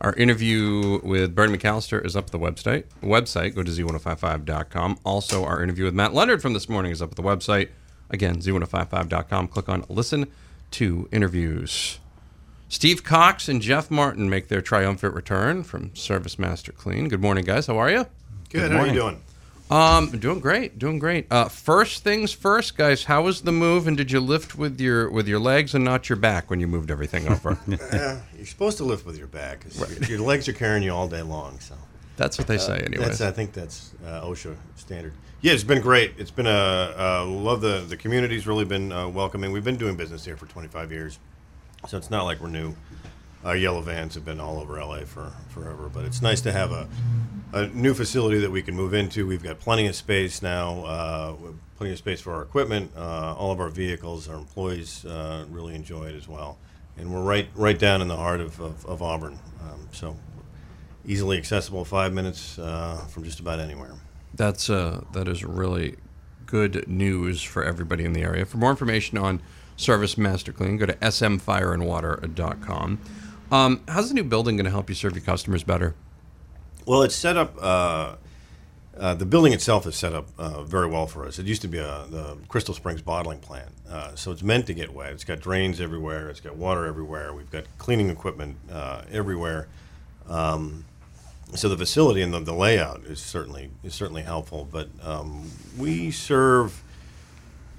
Our interview with Bernie McAllister is up at the website. Website, go to z1055.com. Also, our interview with Matt Leonard from this morning is up at the website. Again, z1055.com. Click on listen to interviews. Steve Cox and Jeff Martin make their triumphant return from Service Master Clean. Good morning, guys. How are you? Good. How are you doing? Um, doing great, doing great. Uh, first things first, guys. How was the move, and did you lift with your with your legs and not your back when you moved everything over? Uh, you're supposed to lift with your back 'cause your, your legs are carrying you all day long. So That's what they say, anyways. that's I think that's uh, OSHA standard. Yeah, it's been great. It's been a uh, love the the community's really been uh, welcoming. We've been doing business here for 25 years, so it's not like we're new. Our yellow vans have been all over LA for forever, but it's nice to have a a new facility that we can move into. We've got plenty of space now, uh, plenty of space for our equipment. Uh, all of our vehicles, our employees uh, really enjoy it as well. And we're right right down in the heart of, of, of Auburn, um, so easily accessible, five minutes uh, from just about anywhere. That's uh, that is really good news for everybody in the area. For more information on Service Master Clean, go to smfireandwater.com. Um, how's the new building going to help you serve your customers better? Well, it's set up. Uh, uh, the building itself is set up uh, very well for us. It used to be a the Crystal Springs bottling plant, uh, so it's meant to get wet. It's got drains everywhere. It's got water everywhere. We've got cleaning equipment uh, everywhere. Um, so the facility and the, the layout is certainly is certainly helpful. But um, we serve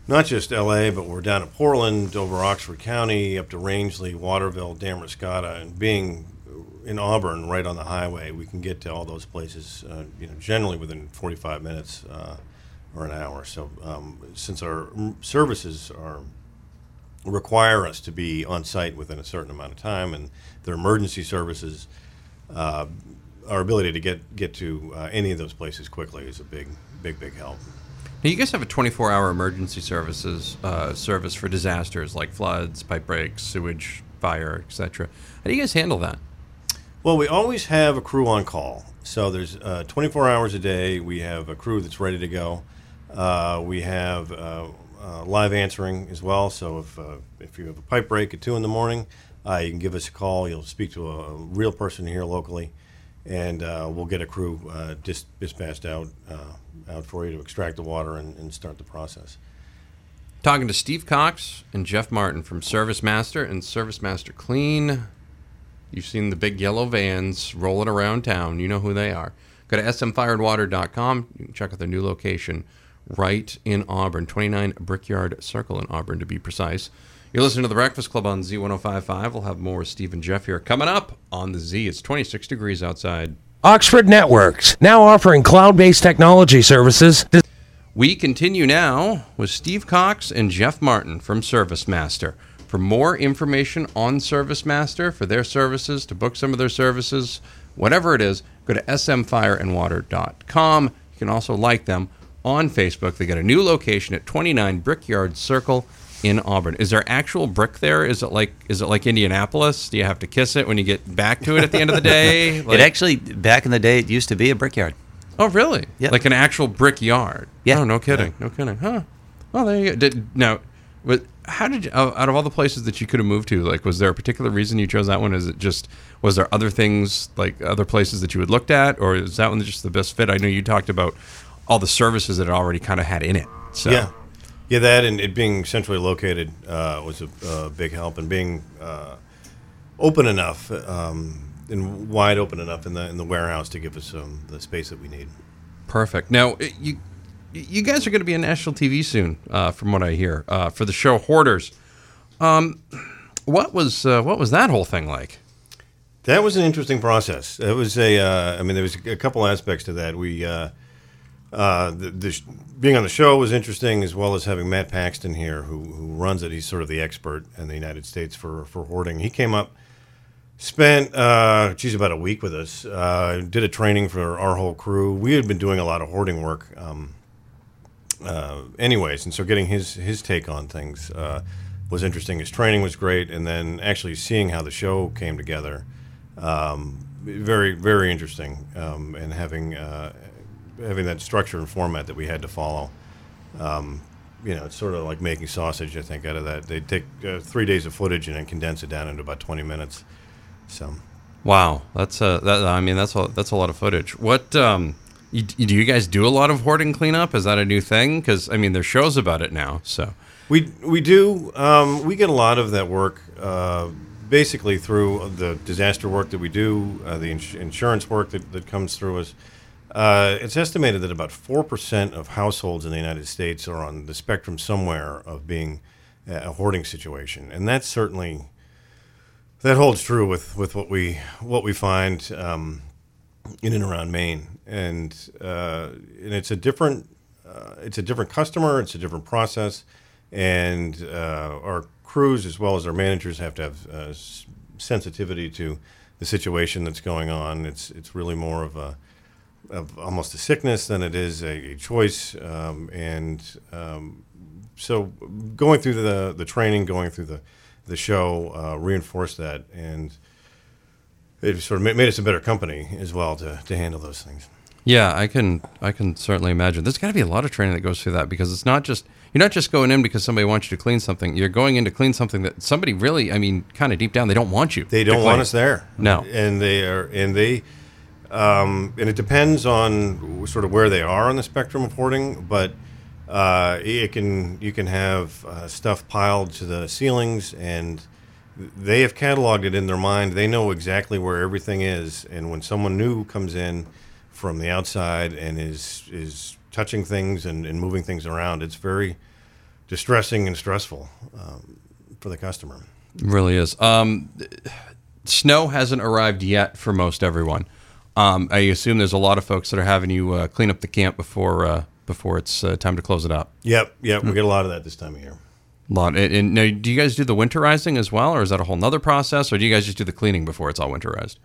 not just L.A., but we're down at Portland, over Oxford County, up to Rangeley, Waterville, Damariscotta, and being in Auburn, right on the highway, we can get to all those places, uh, you know, generally within 45 minutes uh, or an hour. So, um, since our services are require us to be on site within a certain amount of time, and they're emergency services, uh, our ability to get get to uh, any of those places quickly is a big, big, big help. Now, you guys have a 24-hour emergency services uh, service for disasters like floods, pipe breaks, sewage, fire, etc. How do you guys handle that? Well, we always have a crew on call. So there's uh, 24 hours a day. We have a crew that's ready to go. Uh, we have uh, uh, live answering as well. So if uh, if you have a pipe break at two in the morning, uh, you can give us a call. You'll speak to a, real person here locally, and we'll get a crew dis- dispatched out out for you to extract the water and, and start the process. Talking to Steve Cox and Jeff Martin from Service Master and Service Master Clean. You've seen the big yellow vans rolling around town. You know who they are. Go to smfireandwater.com. You can check out their new location right in Auburn, 29 Brickyard Circle in Auburn, to be precise. You're listening to The Breakfast Club on Z1055. We'll have more with Steve and Jeff here coming up on the Z. It's 26 degrees outside. Oxford Networks, now offering cloud based technology services. We continue now with Steve Cox and Jeff Martin from Service Master. For more information on ServiceMaster, for their services, to book some of their services, whatever it is, go to smfireandwater.com. You can also like them on Facebook. They got a new location at 29 Brickyard Circle in Auburn. Is there actual brick there? Is it like is it like Indianapolis? Do you have to kiss it when you get back to it at the end of the day? Like- it actually, back in the day, it used to be a brickyard. Oh, really? Yeah. Like an actual brickyard. Yeah. Oh, no kidding. No kidding. Huh. Well, there you go. Did, now, but how did you, out of all the places that you could have moved to, like, was there a particular reason you chose that one? Is it just, was there other things, like other places that you had looked at, or is that one just the best fit? I know you talked about all the services that it already kind of had in it. So, Yeah, yeah, that and it being centrally located uh, was a, a big help, and being uh, open enough um, and wide open enough in the in the warehouse to give us um, the space that we need. Perfect. Now, it- you you guys are going to be on national TV soon, uh, from what I hear, uh, for the show Hoarders. Um, what was uh, what was that whole thing like? That was an interesting process. It was a, uh, I mean, there was a couple aspects to that. We uh, uh, the, the being on the show was interesting, as well as having Matt Paxton here, who who runs it. He's sort of the expert in the United States for for hoarding. He came up, spent uh, geez about a week with us, uh, did a training for our whole crew. We had been doing a lot of hoarding work. Um, uh, anyways, and so getting his his take on things uh, was interesting. His training was great, and then actually seeing how the show came together, um, very very interesting, um, and having uh, having that structure and format that we had to follow. Um, you know, it's sort of like making sausage. I think out of that, they take uh, three days of footage and then condense it down into about twenty minutes. So. Wow, that's a that. I mean, that's a that's a lot of footage. What um, you, do you guys do a lot of hoarding cleanup? Is that a new thing? Because I mean, there's shows about it now. So We we do. Um, we get a lot of that work, uh, basically through the disaster work that we do, uh, the ins- insurance work that, that comes through us. Uh, it's estimated that about four percent of households in the United States are on the spectrum somewhere of being a hoarding situation, and that's certainly that holds true with, with what we what we find um, in and around Maine, and uh, and it's a different uh, it's a different customer, it's a different process, and uh, our crews as well as our managers have to have uh, sensitivity to the situation that's going on. It's it's really more of a of almost a sickness than it is a, a choice, um, and um, so going through the the training, going through the the show, uh, reinforced that, and it sort of made us a better company as well to, to handle those things. yeah, I can I can certainly imagine. There's got to be a lot of training that goes through that because it's not just you're not just going in because somebody wants you to clean something. You're going in to clean something that somebody really, I mean, kind of deep down, they don't want you. They don't want us there. No. and they are, and they, um, and it depends on sort of where they are on the spectrum of hoarding, but. Uh, it can you can have uh, stuff piled to the ceilings, and they have cataloged it in their mind. They know exactly where everything is, and when someone new comes in from the outside and is is touching things and, and moving things around, it's very distressing and stressful um, for the customer. It really is. Um, snow hasn't arrived yet for most everyone. Um, I assume there's a lot of folks that are having you uh, clean up the camp before uh, before it's uh, time to close it up. Yep, yep, we get a lot of that this time of year. Lot. And, and now, do you guys do the winterizing as well, or is that a whole nother process, or do you guys just do the cleaning before it's all winterized?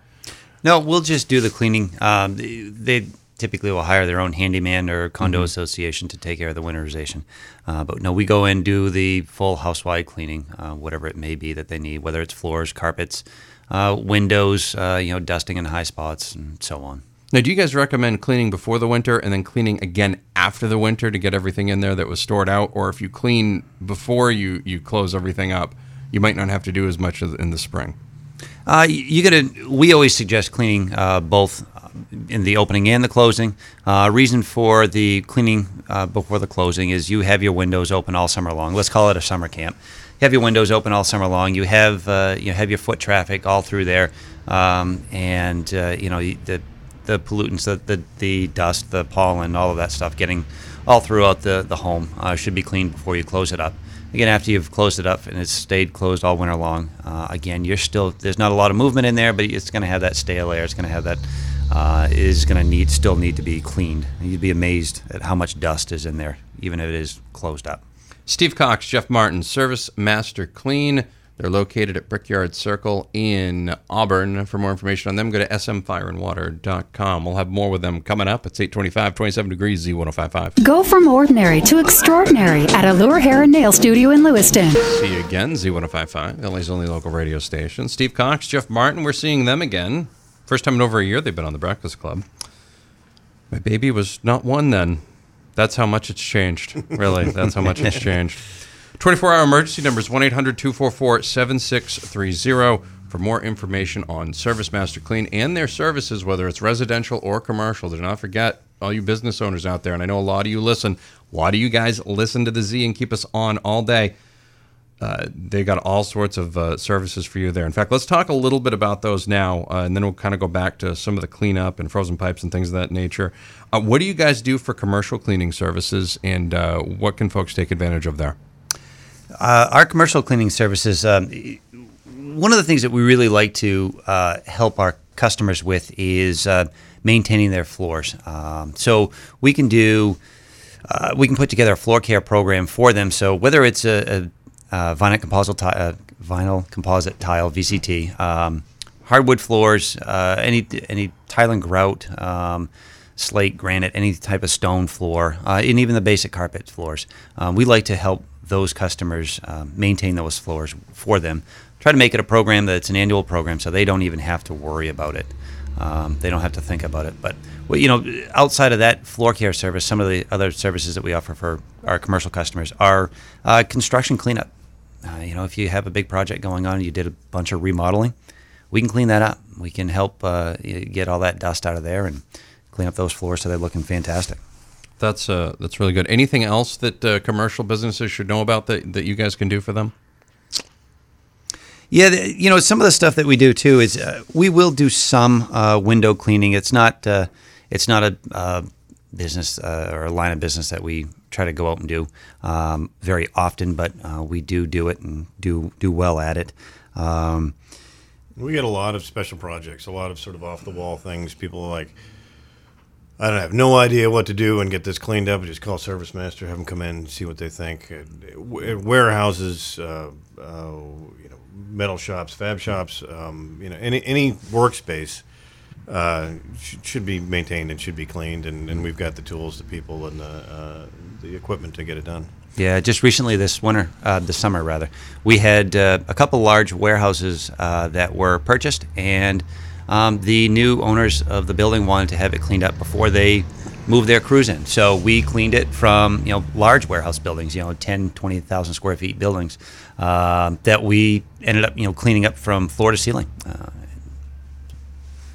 No, we'll just do the cleaning. Um, they typically will hire their own handyman or condo association to take care of the winterization. Uh, but no, we go in and do the full house-wide cleaning, uh, whatever it may be that they need, whether it's floors, carpets, uh, windows, uh, you know, dusting in high spots, and so on. Now, do you guys recommend cleaning before the winter and then cleaning again after the winter to get everything in there that was stored out, or if you clean before you you close everything up, you might not have to do as much in the spring? Uh, you- gotta. We always suggest cleaning uh, both uh, in the opening and the closing. Uh, reason for the cleaning uh, before the closing is you have your windows open all summer long. Let's call it a summer camp. You have your windows open all summer long. You have uh, you have your foot traffic all through there, um, and uh, you know the the pollutants, the, the the dust, the pollen, all of that stuff getting all throughout the the home uh, should be cleaned before you close it up. Again, after you've closed it up and it's stayed closed all winter long, uh, again, you're still there's not a lot of movement in there, but it's going to have that stale air. It's going to have that uh, is going to need still need to be cleaned. You'd be amazed at how much dust is in there, even if it is closed up. Steve Cox, Jeff Martin, Service Master Clean. They're located at Brickyard Circle in Auburn. For more information on them, go to smfireandwater.com. We'll have more with them coming up. It's 825, 27 degrees, Z1055. Go from ordinary to extraordinary at Allure Hair and Nail Studio in Lewiston. See you again, Z1055, LA's only local radio station. Steve Cox, Jeff Martin, we're seeing them again. First time in over a year they've been on the Breakfast Club. My baby was not one then. That's how much it's changed. Really, that's how much it's changed. 24 hour emergency numbers 1 800 244 7630 for more information on Service Master Clean and their services, whether it's residential or commercial. Do not forget, all you business owners out there, and I know a lot of you listen. Why do you guys listen to the Z and keep us on all day? Uh, they got all sorts of uh, services for you there. In fact, let's talk a little bit about those now, uh, and then we'll kind of go back to some of the cleanup and frozen pipes and things of that nature. Uh, what do you guys do for commercial cleaning services, and uh, what can folks take advantage of there? Uh, our commercial cleaning services. Um, one of the things that we really like to uh, help our customers with is uh, maintaining their floors. Um, so we can do uh, we can put together a floor care program for them. So whether it's a, a, a vinyl composite ti- uh, vinyl composite tile VCT, um, hardwood floors, uh, any any tile and grout. Um, slate, granite, any type of stone floor, uh, and even the basic carpet floors. Um, we like to help those customers uh, maintain those floors for them. Try to make it a program that's an annual program, so they don't even have to worry about it. Um, they don't have to think about it. But well, you know, outside of that floor care service, some of the other services that we offer for our commercial customers are uh, construction cleanup. Uh, you know, if you have a big project going on, you did a bunch of remodeling, we can clean that up. We can help uh, get all that dust out of there and clean up those floors so they're looking fantastic. That's uh, that's really good. Anything else that uh, commercial businesses should know about that, that you guys can do for them? Yeah, the, you know, some of the stuff that we do too is uh, we will do some uh, window cleaning. It's not uh, it's not a uh, business uh, or a line of business that we try to go out and do um, very often, but uh, we do do it and do do well at it. Um, We get a lot of special projects, a lot of sort of off the wall things. People are like, I don't have no idea what to do and get this cleaned up. Just call Service Master, have them come in, and see what they think. Uh, Warehouses, uh, uh, you know, metal shops, fab shops, um, you know, any any workspace uh, sh- should be maintained and should be cleaned, and, and we've got the tools, the people, and the uh, the equipment to get it done. Yeah, just recently this winter, uh, this summer rather, we had uh, a couple large warehouses uh, that were purchased, and um, the new owners of the building wanted to have it cleaned up before they moved their crews in. So we cleaned it from you know large warehouse buildings, you know 10, 20,000 square feet buildings um that we ended up you know cleaning up from floor to ceiling. Uh,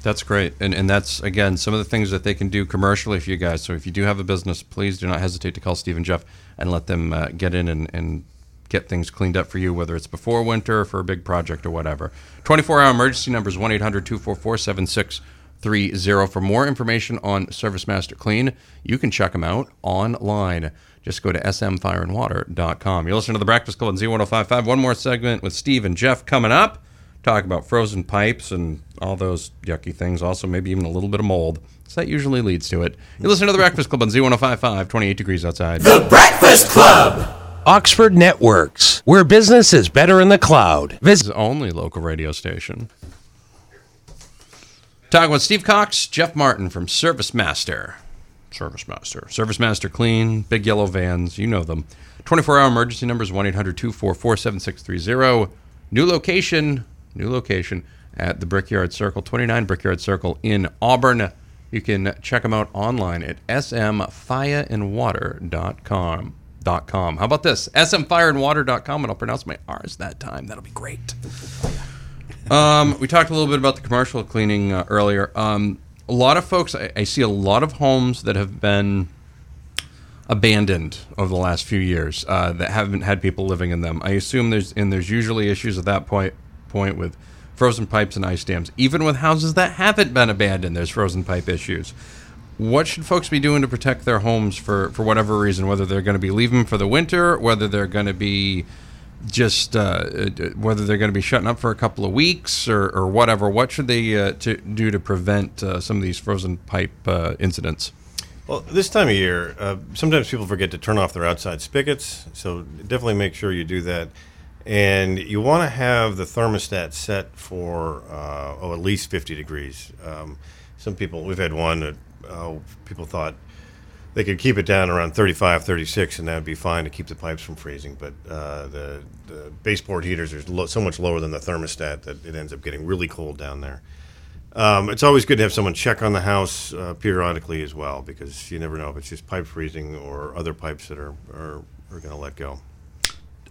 That's great, and and that's again some of the things that they can do commercially for you guys. So if you do have a business, please do not hesitate to call Steve and Jeff and let them uh, get in and, and get things cleaned up for you, whether it's before winter or for a big project or whatever. 24 hour emergency number is 1 800 244 7630. For more information on Service Master Clean, you can check them out online. Just go to smfireandwater.com. You listen to the Breakfast Club on Z1055. One more segment with Steve and Jeff coming up. Talk about frozen pipes and all those yucky things. Also, maybe even a little bit of mold. So that usually leads to it. You listen to the Breakfast Club on Z1055, 28 degrees outside. The Breakfast Club. Oxford Networks, where business is better in the cloud. Visit His only local radio station. Talking with Steve Cox, Jeff Martin from Service Master. Service Master. Service Master Clean, big yellow vans, you know them. 24 hour emergency numbers 1 800 244 7630. New location, new location at the Brickyard Circle, 29 Brickyard Circle in Auburn. You can check them out online at smfireandwater.com. Dot com. How about this? smfireandwater.com, and I'll pronounce my R's that time. That'll be great. Um, we talked a little bit about the commercial cleaning uh, earlier. Um, a lot of folks, I, I see a lot of homes that have been abandoned over the last few years uh, that haven't had people living in them. I assume there's and there's usually issues at that point point with frozen pipes and ice dams. Even with houses that haven't been abandoned, there's frozen pipe issues. What should folks be doing to protect their homes for, for whatever reason? Whether they're going to be leaving for the winter, whether they're going to be just uh, uh, whether they're going to be shutting up for a couple of weeks or, or whatever. What should they uh, to do to prevent uh, some of these frozen pipe uh, incidents? Well, this time of year, uh, sometimes people forget to turn off their outside spigots, so definitely make sure you do that. And you want to have the thermostat set for oh at least 50 degrees. Um, some people, we've had one that uh, people thought they could keep it down around 35, 36, and that would be fine to keep the pipes from freezing. But uh, the, the baseboard heaters are so much lower than the thermostat that it ends up getting really cold down there. Um, it's always good to have someone check on the house uh, periodically as well because you never know if it's just pipe freezing or other pipes that are, are, are going to let go.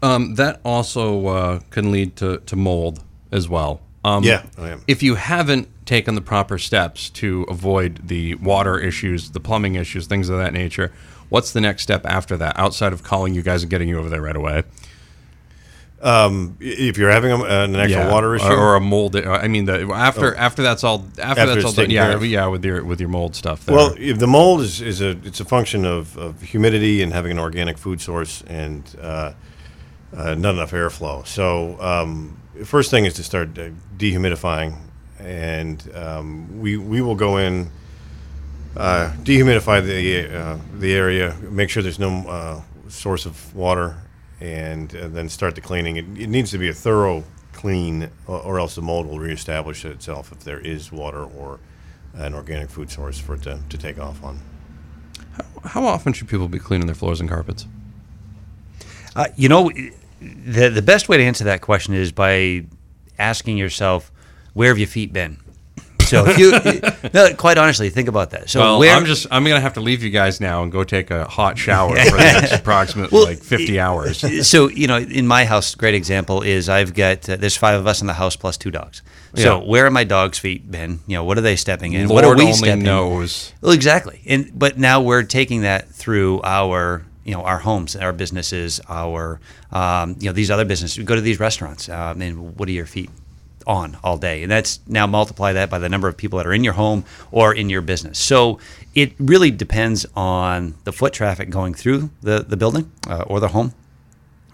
Um, that also uh, can lead to, to mold as well. Um, Yeah, oh, yeah. If you haven't taken the proper steps to avoid the water issues, the plumbing issues, things of that nature, what's the next step after that outside of calling you guys and getting you over there right away? Um, if you're having a, an actual water issue, or, or a mold. I mean, the after after that's all after, After that's all done. Yeah, yeah, with your with your mold stuff. There. Well, if the mold is, is a it's a function of, of humidity and having an organic food source and uh, uh, not enough airflow. So um, first thing is to start uh, dehumidifying and um, we we will go in, uh, dehumidify the uh, the area, make sure there's no uh, source of water, and uh, then start the cleaning. It, it needs to be a thorough clean, or, else the mold will reestablish itself if there is water or an organic food source for it to, to take off on. How often should people be cleaning their floors and carpets? Uh, you know, the the best way to answer that question is by asking yourself, where have your feet been? So if you, no, quite honestly, think about that. So well, where I'm just I'm gonna have to leave you guys now and go take a hot shower for the next approximately Well, like 50 hours. so you know, in my house, great example is I've got uh, there's five of us in the house plus two dogs. So Yeah. where are my dogs' feet been? You know, what are they stepping in? Lord what are we only stepping? knows. Well, exactly. And but now we're taking that through our you know our homes, our businesses, our um, you know these other businesses. We go to these restaurants, um, and what are your feet on all day? And that's now multiply that by the number of people that are in your home or in your business. So it really depends on the foot traffic going through the the building uh, or the home.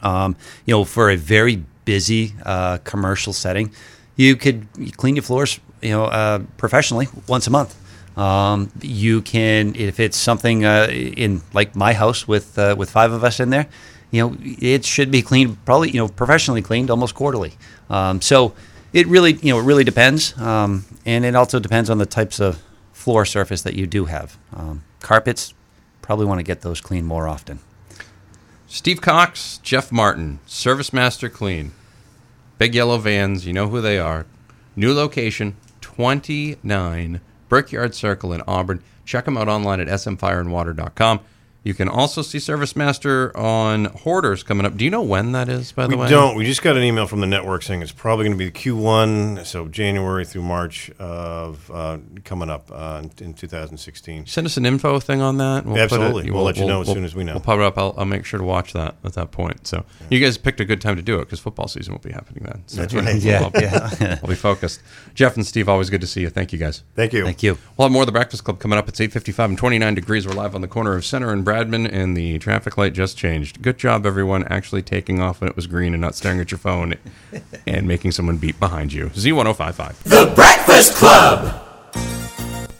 Um, you know, for a very busy uh, commercial setting, you could clean your floors, you know, uh, professionally once a month. Um, you can, if it's something uh, in like my house with uh, with five of us in there, you know, it should be cleaned probably, you know, professionally cleaned almost quarterly. Um, so it really, you know, it really depends, um, and it also depends on the types of floor surface that you do have. Um, carpets, probably want to get those cleaned more often. Steve Cox, Jeff Martin, Service Master Clean. Big yellow vans, you know who they are. New location, 29 Brickyard Circle in Auburn. Check them out online at smfireandwater.com. You can also see Service Master on Hoarders coming up. Do you know when that is, by the We way? We don't. We just got an email from the network saying it's probably going to be Q1, so January through March of uh, coming up uh, in 2016. Send us an info thing on that. We'll put Absolutely. We'll let you know as soon as we know. We'll pop it up. I'll, I'll make sure to watch that at that point. So you guys picked a good time to do it because football season will be happening then. So That's right. Yeah, we'll- yeah. We'll be focused. Jeff and Steve, always good to see you. Thank you guys. Thank you. Thank you. We'll have more of the Breakfast Club coming up. It's 8.55 and 29 degrees. We're live on the corner of Center and Bradman, and the traffic light just changed. Good job, everyone, actually taking off when it was green and not staring at your phone and making someone beat behind you. Z1055. The Breakfast Club.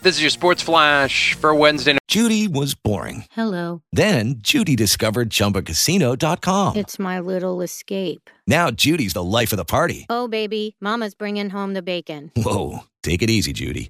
This is your Sports Flash for Wednesday. Judy was boring. Hello. Then Judy discovered ChumbaCasino.com. It's my little escape. Now Judy's the life of the party. Oh, baby, Mama's bringing home the bacon. Whoa, take it easy, Judy.